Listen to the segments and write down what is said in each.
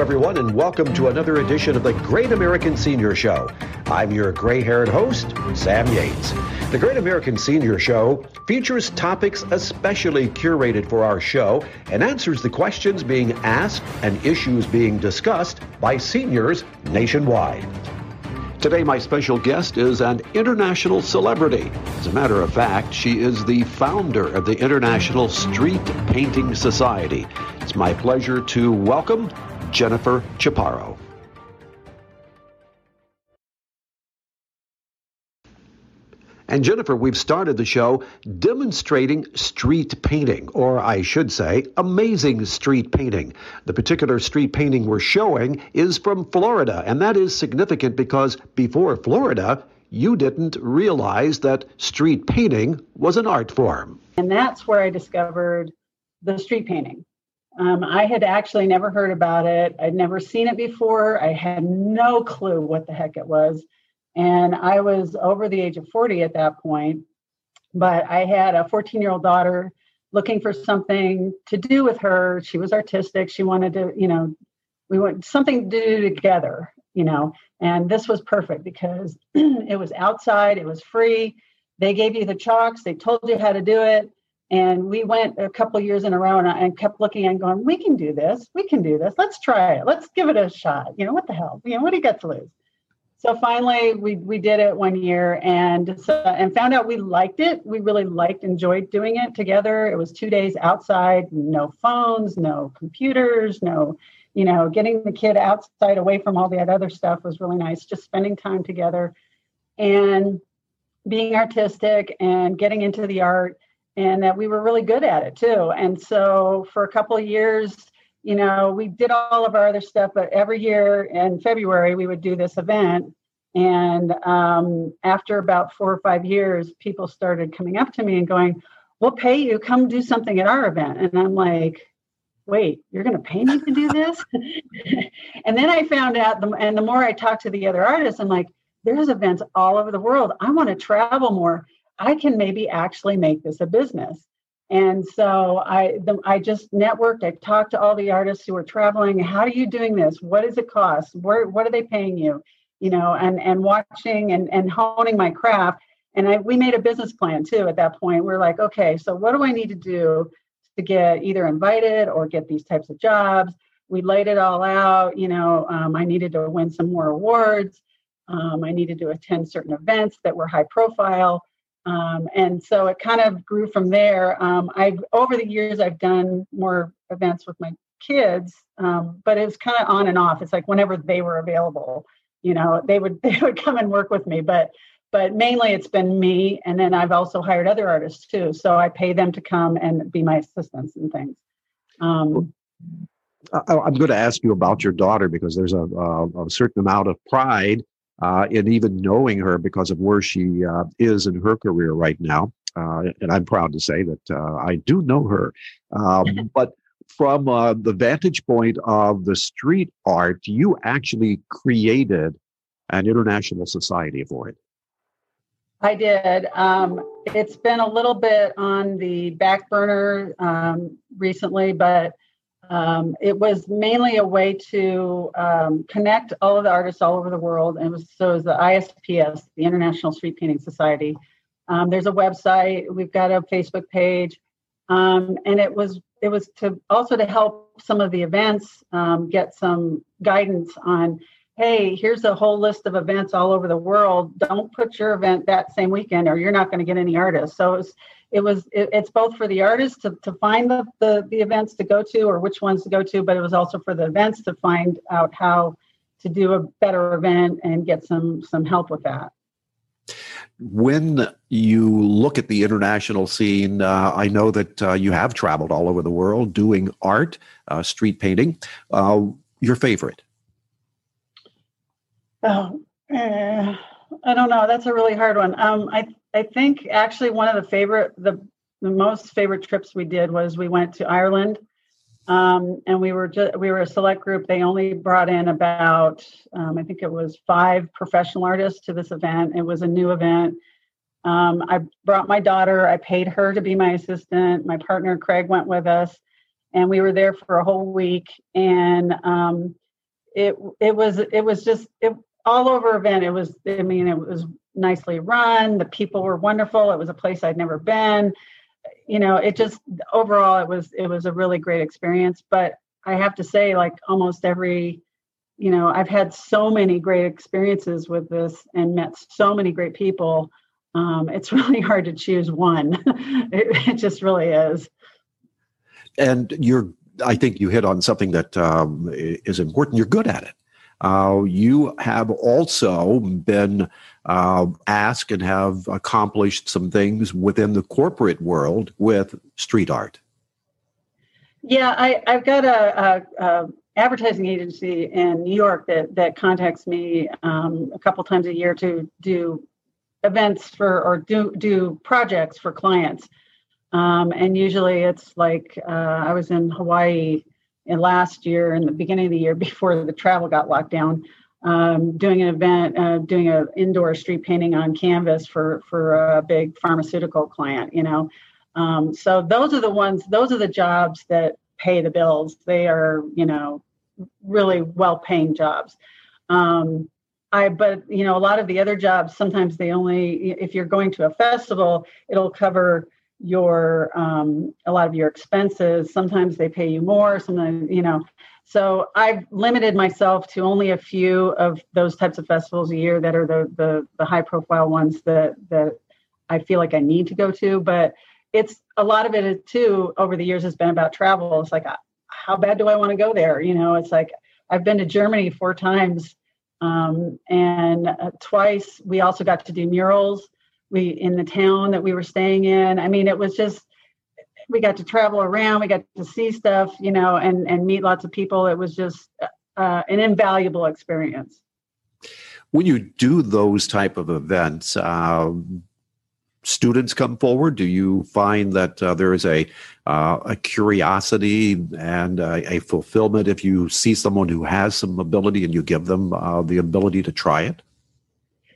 everyone, and welcome to another edition of the Great American Senior Show. I'm your gray haired host, Sam Yates. The Great American Senior Show features topics especially curated for our show and answers the questions being asked and issues being discussed by seniors nationwide. Today, my special guest is an international celebrity. As a matter of fact, she is the founder of the International Street Painting Society. It's my pleasure to welcome Jennifer Chaparro. And Jennifer, we've started the show demonstrating street painting, or I should say, amazing street painting. The particular street painting we're showing is from Florida, and that is significant because before Florida, you didn't realize that street painting was an art form. And that's where I discovered the street painting. Um, I had actually never heard about it. I'd never seen it before. I had no clue what the heck it was. And I was over the age of 40 at that point, but I had a 14 year old daughter looking for something to do with her. She was artistic. She wanted to, you know, we want something to do together, you know, and this was perfect because it was outside, it was free. They gave you the chalks, they told you how to do it. And we went a couple years in a row and, I, kept looking and going, we can do this. We can do this. Let's try it. Let's give it a shot. You know, what the hell? You know, what do you got to lose? so finally we we did it one year and so, and found out we liked it we really liked enjoyed doing it together it was two days outside no phones no computers no you know getting the kid outside away from all that other stuff was really nice just spending time together and being artistic and getting into the art and that we were really good at it too and so for a couple of years you know, we did all of our other stuff, but every year in February we would do this event. And um, after about four or five years, people started coming up to me and going, We'll pay you, come do something at our event. And I'm like, Wait, you're going to pay me to do this? and then I found out, the, and the more I talked to the other artists, I'm like, There's events all over the world. I want to travel more. I can maybe actually make this a business. And so I, the, I just networked. I talked to all the artists who were traveling. How are you doing this? What does it cost? Where, what are they paying you? You know, and and watching and and honing my craft. And I, we made a business plan too. At that point, we're like, okay, so what do I need to do to get either invited or get these types of jobs? We laid it all out. You know, um, I needed to win some more awards. Um, I needed to attend certain events that were high profile um, and so it kind of grew from there. Um, I've over the years I've done more events with my kids, um, but it's kind of on and off. It's like whenever they were available, you know, they would they would come and work with me. But but mainly it's been me, and then I've also hired other artists too. So I pay them to come and be my assistants and things. Um, I'm going to ask you about your daughter because there's a, a, a certain amount of pride uh, and even knowing her because of where she uh, is in her career right now. Uh, and I'm proud to say that uh, I do know her. Um, but from uh, the vantage point of the street art, you actually created an international society for it. I did. Um, it's been a little bit on the back burner um, recently, but um, it was mainly a way to um, connect all of the artists all over the world. And was, so was the ISPS, the International Street Painting Society. Um, there's a website. We've got a Facebook page, um, and it was it was to also to help some of the events um, get some guidance on. Hey, here's a whole list of events all over the world. Don't put your event that same weekend, or you're not going to get any artists. So it was it was it, it's both for the artists to, to find the, the the events to go to or which ones to go to but it was also for the events to find out how to do a better event and get some some help with that when you look at the international scene, uh, I know that uh, you have traveled all over the world doing art, uh, street painting. Uh, your favorite? Oh, eh, I don't know. That's a really hard one. Um, I I think actually one of the favorite, the, the most favorite trips we did was we went to Ireland, um, and we were just we were a select group. They only brought in about um, I think it was five professional artists to this event. It was a new event. Um, I brought my daughter. I paid her to be my assistant. My partner Craig went with us, and we were there for a whole week. And um, it it was it was just it, all over event. It was I mean it was nicely run. The people were wonderful. It was a place I'd never been. You know, it just overall it was it was a really great experience. But I have to say, like almost every, you know, I've had so many great experiences with this and met so many great people. Um, it's really hard to choose one. it, it just really is. And you're, I think you hit on something that um, is important. You're good at it. Uh, you have also been uh, asked and have accomplished some things within the corporate world with street art. Yeah, I, have got a, a, a, advertising agency in New York that that contacts me um, a couple times a year to do events for or do do projects for clients. Um, and usually it's like uh, I was in Hawaii in last year in the beginning of the year before the travel got locked down, um, doing an event, uh, doing an indoor street painting on canvas for for a big pharmaceutical client. You know, um, so those are the ones, those are the jobs that pay the bills. They are, you know, really well-paying jobs. Um, I, but you know, a lot of the other jobs, sometimes they only, if you're going to a festival, it'll cover your um, a lot of your expenses. Sometimes they pay you more. Sometimes, you know. So I've limited myself to only a few of those types of festivals a year that are the the, the high profile ones that that I feel like I need to go to. But it's a lot of it too over the years has been about travel. It's like, how bad do I want to go there? You know, it's like I've been to Germany four times, um, and uh, twice we also got to do murals. We in the town that we were staying in. I mean, it was just we got to travel around. We got to see stuff, you know, and and meet lots of people. It was just uh, an invaluable experience. When you do those type of events, uh, students come forward? Do you find that uh, there is a uh, a curiosity and a, a, fulfillment if you see someone who has some ability and you give them uh, the ability to try it?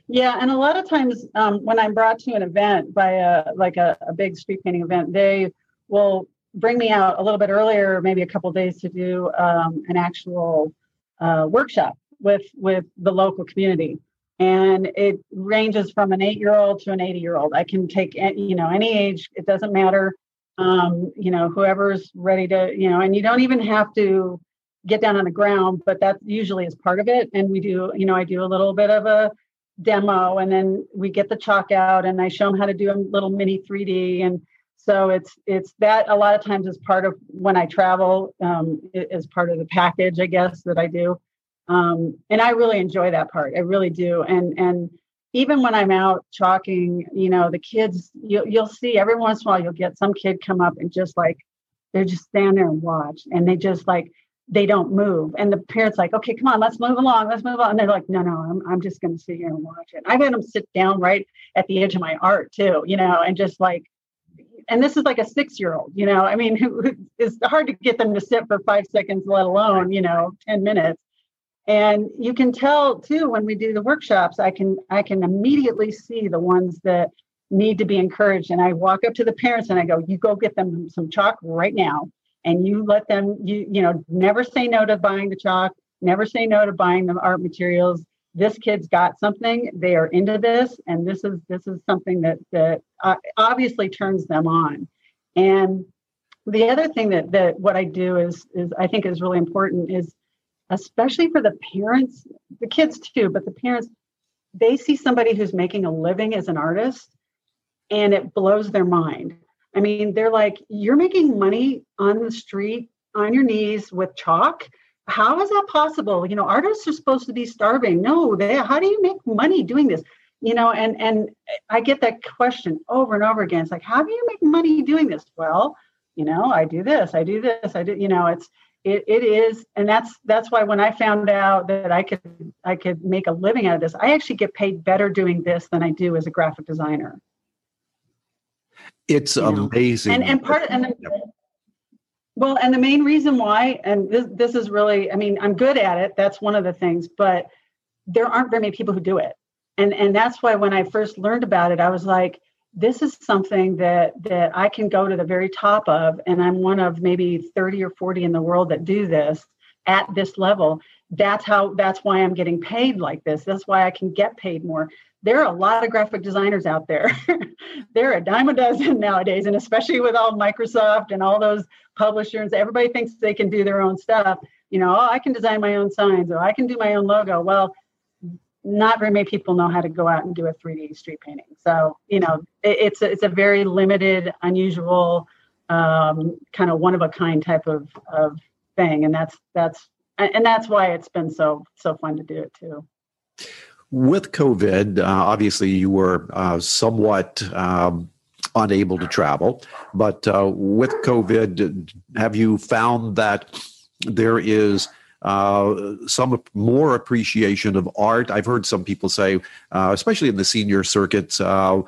Yeah, and a lot of times um, when I'm brought to an event by a like a, a, big street painting event, they will bring me out a little bit earlier, maybe a couple days, to do um, an actual uh, workshop with with the local community. And it ranges from an eight year old to an 80 year old i can take you know any age it doesn't matter. Um, you know whoever's ready to you know and you don't even have to get down on the ground but that usually is part of it. And we do you know i do a little bit of a demo and then we get the chalk out and i show them how to do a little mini 3d and so it's it's that a lot of times is part of when i travel um, is part of the package i guess that i do um, and I really enjoy that part. I really do. And and even when I'm out chalking, you know, the kids you'll you'll see every once in a while you'll get some kid come up and just like they're just stand there and watch, and they just like they don't move. And the parents like, okay, come on, let's move along, let's move on. And they're like, no, no, I'm I'm just going to sit here and watch it. I've had them sit down right at the edge of my art too, you know, and just like and this is like a six year old you know i mean it's hard to get them to sit for five seconds let alone you know 10 minutes and you can tell too when we do the workshops i can i can immediately see the ones that need to be encouraged and i walk up to the parents and i go you go get them some chalk right now and you let them you you know never say no to buying the chalk never say no to buying the art materials this kid's got something they are into this and this is this is something that that uh, obviously turns them on and the other thing that that what i do is is i think is really important is especially for the parents, the kids too, but the parents, they see somebody who's making a living as an artist and it blows their mind. I mean, they're like, you're making money on the street, on your knees with chalk. How is that possible? You know, artists are supposed to be starving. No, they how do you make money doing this? You know, and and I get that question over and over again. It's like, how do you make money doing this? Well, you know, I do this, I do this, I do, you know, it's it, it is and that's that's why when i found out that i could i could make a living out of this i actually get paid better doing this than i do as a graphic designer it's amazing know? and and part of, and the, well and the main reason why and this this is really i mean i'm good at it that's one of the things but there aren't very many people who do it and and that's why when i first learned about it i was like this is something that that I can go to the very top of, and I'm one of maybe 30 or 40 in the world that do this. at this level that's how that's why i'm getting paid like this that's why i can get paid more there are a lot of graphic designers out there. There are a dime a dozen nowadays and especially with all microsoft and all those publishers everybody thinks they can do their own stuff. You know oh, i can design my own signs or i can do my own logo. Well not very many people know how to go out and do a 3d street painting. So you know it, it's a, it's a very limited unusual um, kind of one of a kind type of, of thing and that's that's and that's why it's been so so fun to do it too with covid uh, obviously you were uh, somewhat um, unable to travel but uh, with covid have you found that there is uh, some more appreciation of art. I've heard some people say, uh, especially in the senior circuits, uh,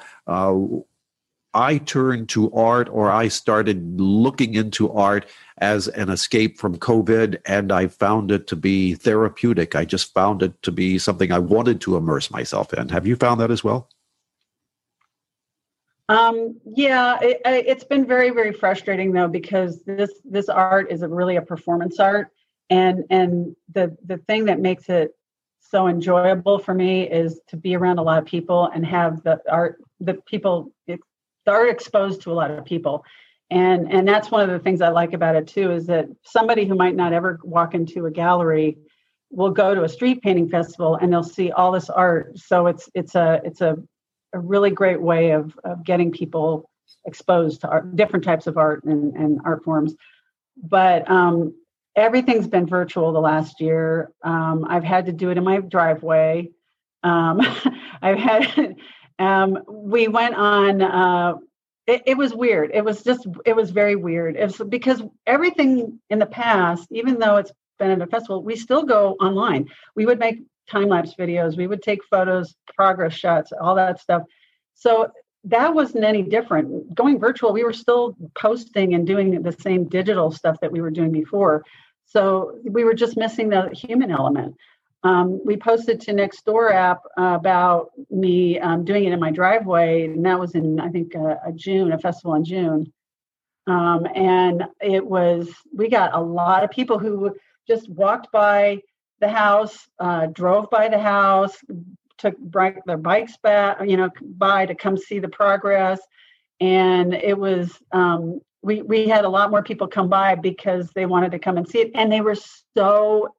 I turned to art or I started looking into art as an escape from COVID, and I found it to be therapeutic. I just found it to be something I wanted to immerse myself in. Have you found that as well? Um, yeah, it, it's been very, very frustrating though because this this art is a really a performance art, and and the the thing that makes it so enjoyable for me is to be around a lot of people and have the art the people are exposed to a lot of people. And and that's one of the things i like about it too is that somebody who might not ever walk into a gallery will go to a street painting festival and they'll see all this art. So it's it's a it's a, a really great way of, of getting people exposed to art, different types of art and, and art forms. But um, everything's been virtual the last year. Um, i've had to do it in my driveway. Um, i've had um, we went on. Uh, it, it, was weird. It was just. It was very weird. It's because everything in the past, even though it's been at a festival, we still go online. We would make time lapse videos. We would take photos, progress shots, all that stuff. So that wasn't any different. Going virtual, we were still posting and doing the same digital stuff that we were doing before. So we were just missing the human element. Um, we posted to Nextdoor app about me um, doing it in my driveway, and that was in I think uh, a June, a festival in June. Um, and it was we got a lot of people who just walked by the house, uh, drove by the house, took their bikes back, you know, by to come see the progress, and it was um, we we had a lot more people come by because they wanted to come and see it, and they were so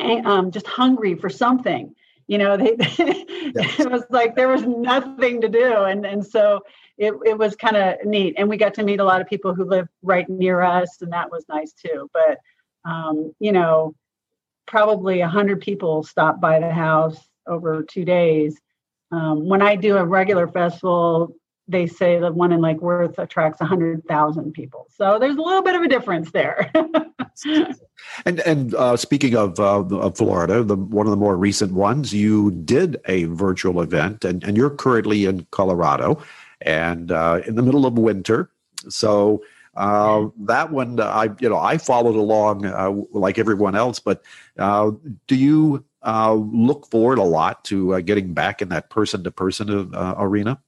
um, just hungry for something. You know, they, it was like there was nothing to do, and and so it it was kind of neat, and we got to meet a lot of people who live right near us, and that was nice too. But um, you know, probably a hundred people stopped by the house over two days. Um, when I do a regular festival, they say the one in Lake Worth attracts 100,000 people. So there's a little bit of a difference there. and and uh, speaking of, uh, of Florida, the, one of the more recent ones, you did a virtual event, and, and you're currently in Colorado, and uh, in the middle of winter. So uh, that one, I you know I followed along uh, like everyone else. But uh, do you look forward a lot to getting back in that person to person arena?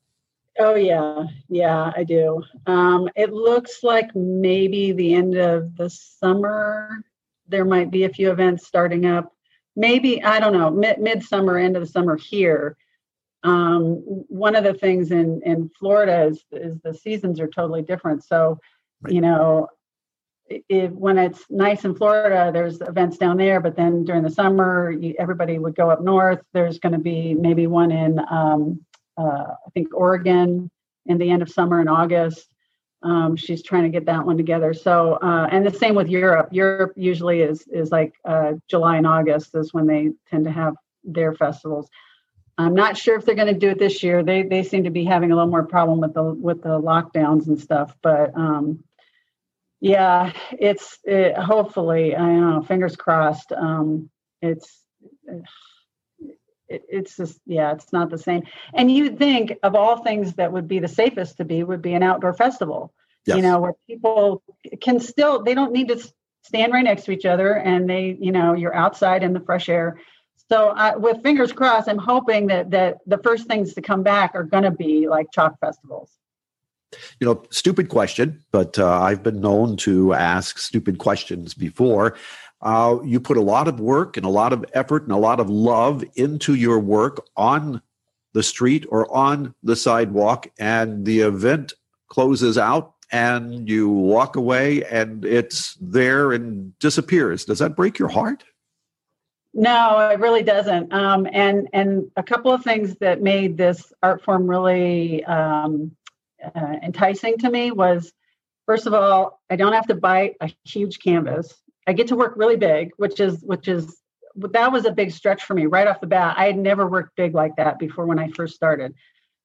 Oh yeah, yeah, I do. Um, it looks like maybe the end of the summer there might be a few events starting up. Maybe I don't know mid midsummer, end of the summer here. Um, one of the things in in Florida is is the seasons are totally different. So, right. you know, if, when it's nice in Florida, there's events down there. But then during the summer, you, everybody would go up north. There's going to be maybe one in um, uh, I think Oregon in the end of summer in August. Um, she's trying to get that one together. So, uh, and the same with Europe. Europe usually is is like uh, July and August is when they tend to have their festivals. I'm not sure if they're going to do it this year. They they seem to be having a little more problem with the with the lockdowns and stuff. But um, yeah, it's it, hopefully I don't know. Fingers crossed. Um, it's it, it's just yeah it's not the same. And you'd think of all things that would be the safest to be would be an outdoor festival. Yes. you know where people can still they don't need to stand right next to each other and they you know you're outside in the fresh air. So I, with fingers crossed i'm hoping that that the first things to come back are going to be like chalk festivals. You know stupid question but uh, i've been known to ask stupid questions before Uh, you put a lot of work and a lot of effort and a lot of love into your work on the street or on the sidewalk, and the event closes out and you walk away and it's there and disappears. Does that break your heart? No, it really doesn't. Um, and and a couple of things that made this art form really um, uh, enticing to me was, first of all, I don't have to buy a huge canvas. I get to work really big, which is which is that was a big stretch for me right off the bat. I had never worked big like that before when I first started.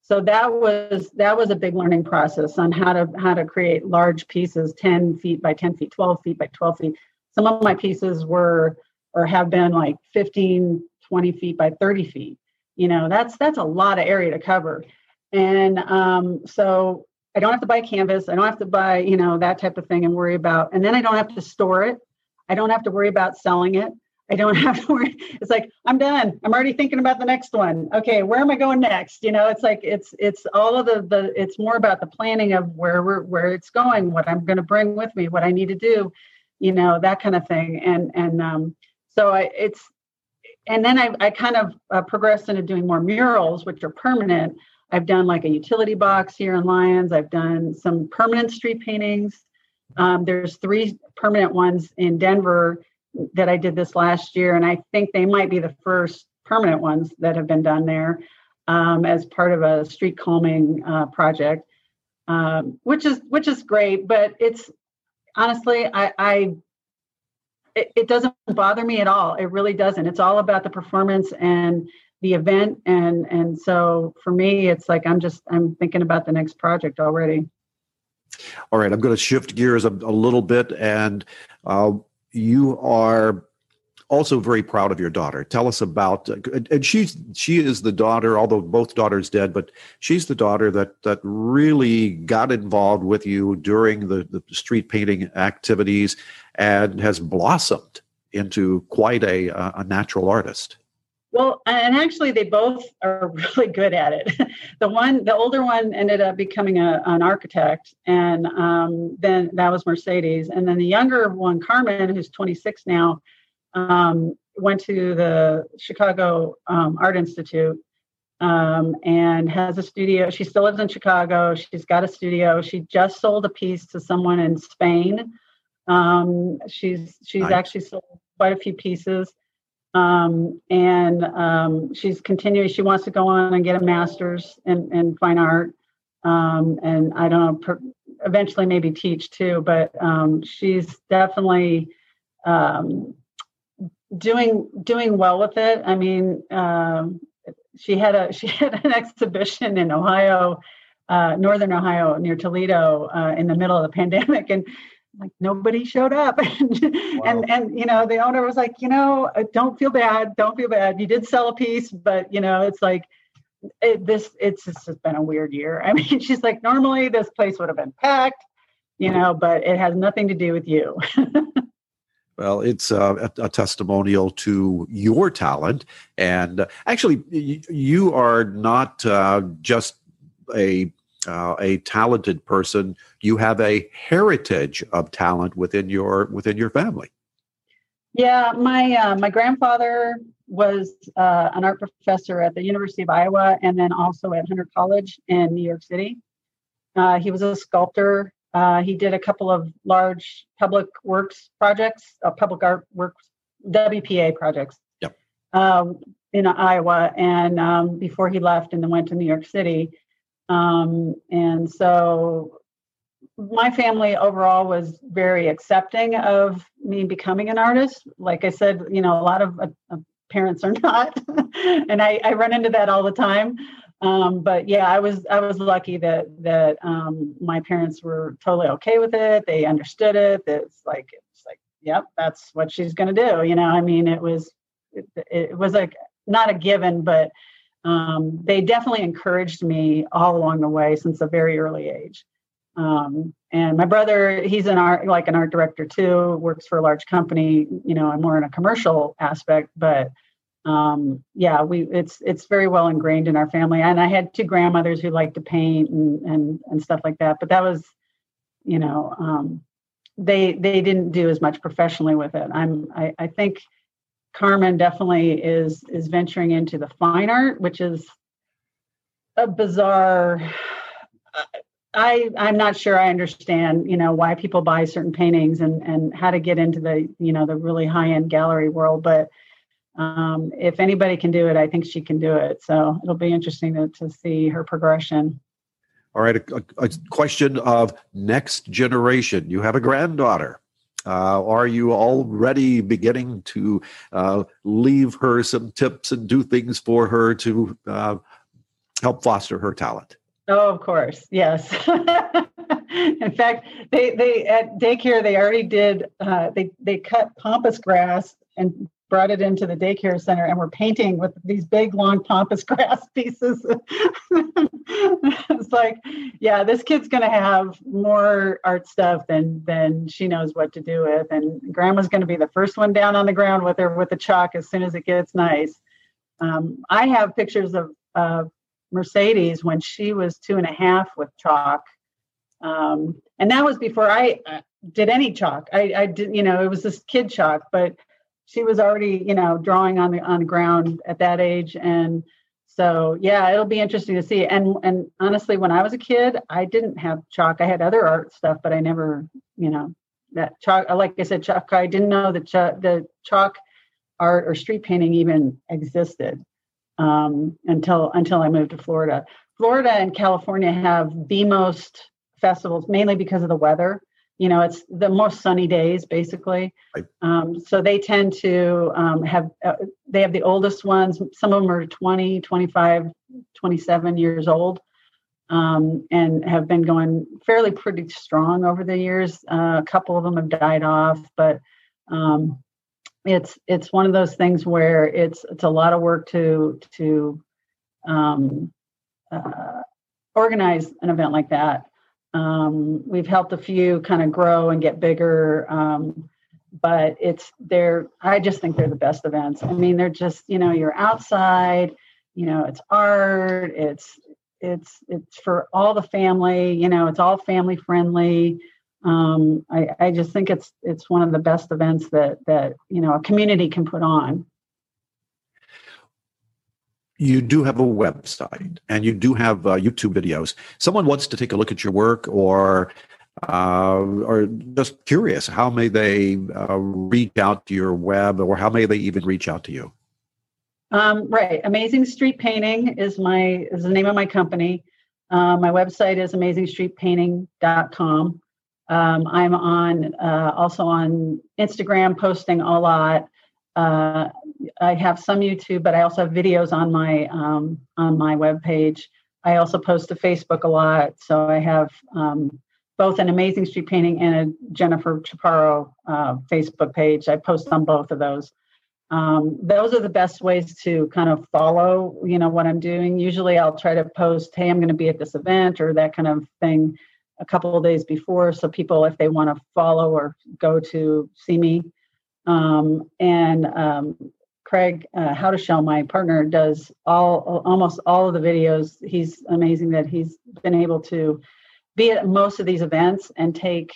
So that was that was a big learning process on how to how to create large pieces, 10 feet by 10 feet, 12 feet by 12 feet. Some of my pieces were or have been like 15 20 feet by 30 feet you know that's that's a lot of area to cover and um, so i don't have to buy canvas i don't have to buy you know that type of thing and worry about and then i don't have to store it i don't have to worry about selling it i don't have to worry it's like i'm done i'm already thinking about the next one okay where am i going next you know it's like it's it's all of the the it's more about the planning of where we're where it's going what i'm going to bring with me what i need to do you know that kind of thing and and um so I, it's and then I, I kind of uh, progressed into doing more murals, which are permanent. I've done like a utility box here in Lyons. I've done some permanent street paintings. Um, there's three permanent ones in Denver that I did this last year, and I think they might be the first permanent ones that have been done there um, as part of a street calming uh, project, um, which is which is great. But it's honestly, I, I it, it doesn't bother me at all. It really doesn't. It's all about the performance and the event and and so for me it's like i'm just i'm thinking about the next project already all right i'm going to shift gears a, a little bit and uh, you are also very proud of your daughter tell us about uh, and she's she is the daughter although both daughters dead but she's the daughter that that really got involved with you during the, the street painting activities and has blossomed into quite a, a natural artist. Well, and actually, they both are really good at it. the one, the older one, ended up becoming a, an architect, and um, then that was Mercedes. And then the younger one, Carmen, who's 26 now, um, went to the Chicago um, Art Institute um, and has a studio. She still lives in Chicago. She's got a studio. She just sold a piece to someone in Spain um, she's she's nice. actually sold quite a few pieces, um, and um, she's continuing. She wants to go on and get a master's in, in fine art, um, and I don't know, per, eventually maybe teach too. But um, she's definitely um, doing doing well with it. I mean, she had a she had an exhibition in Ohio. Uh, northern Ohio near Toledo uh, in the middle of the pandemic, and like nobody showed up and, wow. and and you know the owner was like you know uh, don't feel bad don't feel bad you did sell a piece but you know it's like it, this it's just been a weird year i mean she's like normally this place would have been packed you know but it has nothing to do with you Well, it's uh, a, a, testimonial to your talent. And uh, actually, you are not uh, just a uh, a talented person, you have a heritage of talent within your within your family. Yeah, my uh, my grandfather was uh, an art professor at the University of Iowa, and then also at Hunter College in New York City. Uh, he was a sculptor. Uh, he did a couple of large public works projects, uh, public art works, WPA projects. Yep. Um, in Iowa, and um, before he left, and then went to New York City. Um, and so my family overall was very accepting of me becoming an artist. Like I said, you know, a lot of uh, uh parents are not, and I, I, run into that all the time. Um, but yeah, I was I was lucky that that um, my parents were totally okay with it. They understood it. It's like it's like, yep, that's what she's to do. You know, I mean, it was it, it was like not a given, but um, they definitely encouraged me all along the way since a very early age. Um, and my brother, he's an art, like an art director too, works for a large company. You know, I'm more in a commercial aspect, but um, yeah, we it's it's very well ingrained in our family. And I had two grandmothers who liked to paint and and and stuff like that. But that was, you know, um, they they didn't do as much professionally with it. I'm I, I think Carmen definitely is is venturing into the fine art, which is a bizarre. I I'm not sure I understand you know why people buy certain paintings and and how to get into the you know the really high end gallery world, but um, if anybody can do it, I think she can do it. So it'll be interesting to, to see her progression. All right, a, a question of next generation. You have a granddaughter. Uh, are you already beginning to uh, leave her some tips and do things for her to uh, help foster her talent? Oh, of course, yes. In fact, they they at daycare they already did. Uh, they they cut pampas grass and brought it into the daycare center and we're painting with these big long pampas grass pieces. It's like yeah this kid's going to have more art stuff than than she knows what to do with. And grandma's going to be the first one down on the ground with her with the chalk as soon as it gets nice. Um, i have pictures of uh, mercedes when she was two and a half with chalk. Um, and that was before i uh, did any chalk. I, I did you know it was this kid chalk but she was already you know drawing on the on the ground at that age. And so yeah it'll be interesting to see. And and honestly when i was a kid i didn't have chalk. I had other art stuff but i never you know that chalk like i said chalk i didn't know that the chalk art or street painting even existed um, until until i moved to florida. Florida and california have the most festivals mainly because of the weather you know it's the most sunny days basically. Right. um, so they tend to um, have uh, they have the oldest ones. Some of them are 20 25 27 years old um, and have been going fairly pretty strong over the years. Uh, a couple of them have died off but um, it's it's one of those things where it's it's a lot of work to to um, uh, organize an event like that um, we've helped a few kind of grow and get bigger, um, but it's they're. I just think they're the best events. I mean, they're just you know you're outside, you know it's art, it's it's it's for all the family. You know, it's all family friendly. Um, I, I just think it's it's one of the best events that that you know a community can put on you do have a website and you do have uh, YouTube videos. Someone wants to take a look at your work or uh, or just curious, how may they uh, reach out to your web or how may they even reach out to you? Um, right. Amazing Street Painting is my is the name of my company. Uh, my website is amazingstreetpainting.com. Um, I'm on uh, also on Instagram posting a lot. Uh, I have some YouTube, but I also have videos on my um, on my web page. I also post to Facebook a lot, so I have um, both an amazing street painting and a Jennifer Chaparro uh, Facebook page. I post on both of those. Um, those are the best ways to kind of follow, you know, what I'm doing. Usually, I'll try to post, "Hey, I'm going to be at this event" or that kind of thing, a couple of days before, so people, if they want to follow or go to see me, um, and um, Craig uh, How to Shell, my partner, does all almost all of the videos. He's amazing that he's been able to be at most of these events and take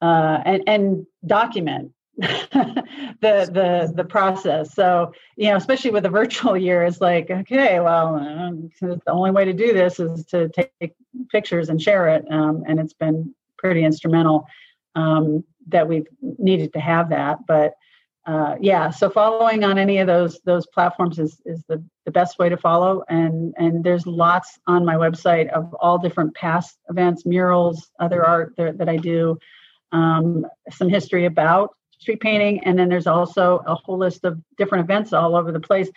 uh, and and document the the the process. So you know, especially with the virtual year, it's like okay, well, um, the only way to do this is to take pictures and share it, um, and it's been pretty instrumental um, that we've needed to have that. But uh, yeah, so following on any of those those platforms is is the, the best way to follow. And and there's lots on my website of all different past events, murals, other art that, that I do, um, some history about street painting, and then there's also a whole list of different events all over the place.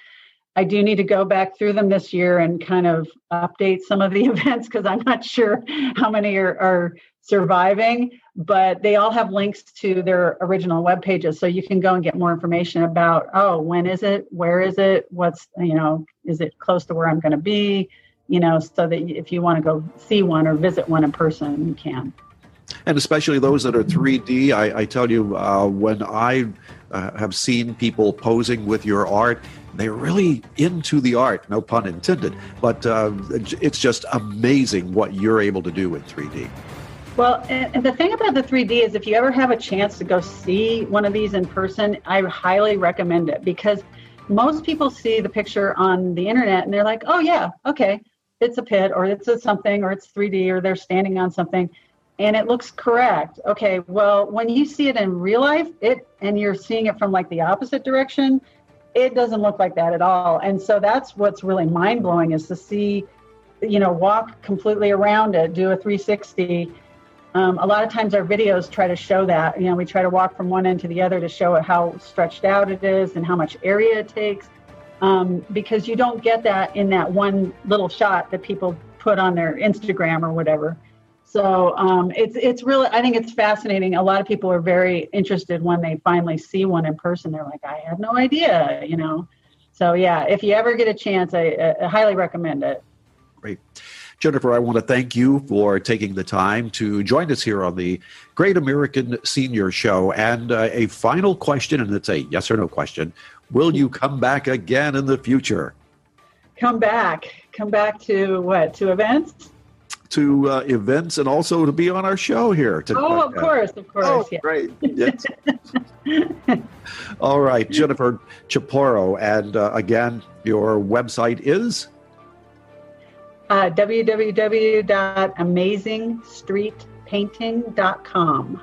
I do need to go back through them this year and kind of update some of the events because I'm not sure how many are, are surviving, but they all have links to their original web pages. So you can go and get more information about, oh, when is it? Where is it? What's, you know, is it close to where I'm going to be? You know, so that if you want to go see one or visit one in person, you can. And especially those that are 3D, I, I tell you, uh, when I uh, have seen people posing with your art, they're really into the art, no pun intended, but uh, it's just amazing what you're able to do in 3D. Well, and the thing about the 3D is if you ever have a chance to go see one of these in person, I highly recommend it because most people see the picture on the internet and they're like, oh, yeah, okay, it's a pit or it's a something or it's 3D or they're standing on something and it looks correct. Okay, well, when you see it in real life, it and you're seeing it from like the opposite direction, it doesn't look like that at all. And so that's what's really mind blowing is to see, you know, walk completely around it, do a 360 um, a lot of times our videos try to show that. You know, we try to walk from one end to the other to show it how stretched out it is and how much area it takes. Um, because you don't get that in that one little shot that people put on their Instagram or whatever. So um, it's it's really I think it's fascinating. A lot of people are very interested when they finally see one in person. They're like, I had no idea, you know. So yeah, if you ever get a chance, I, I highly recommend it. Great. Jennifer, I want to thank you for taking the time to join us here on the Great American Senior Show. And uh, a final question, and it's a yes or no question Will you come back again in the future? Come back. Come back to what? To events? To uh, events and also to be on our show here. To, oh, of course, of course. Oh, yeah. great. Yes. All right, Jennifer Chaparro. And uh, again, your website is? uh, www.amazingstreetpainting.com.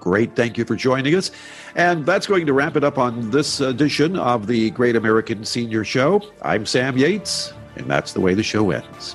Great. Thank you for joining us. And that's going to wrap it up on this edition of the Great American Senior Show. I'm Sam Yates, and that's the way the show ends.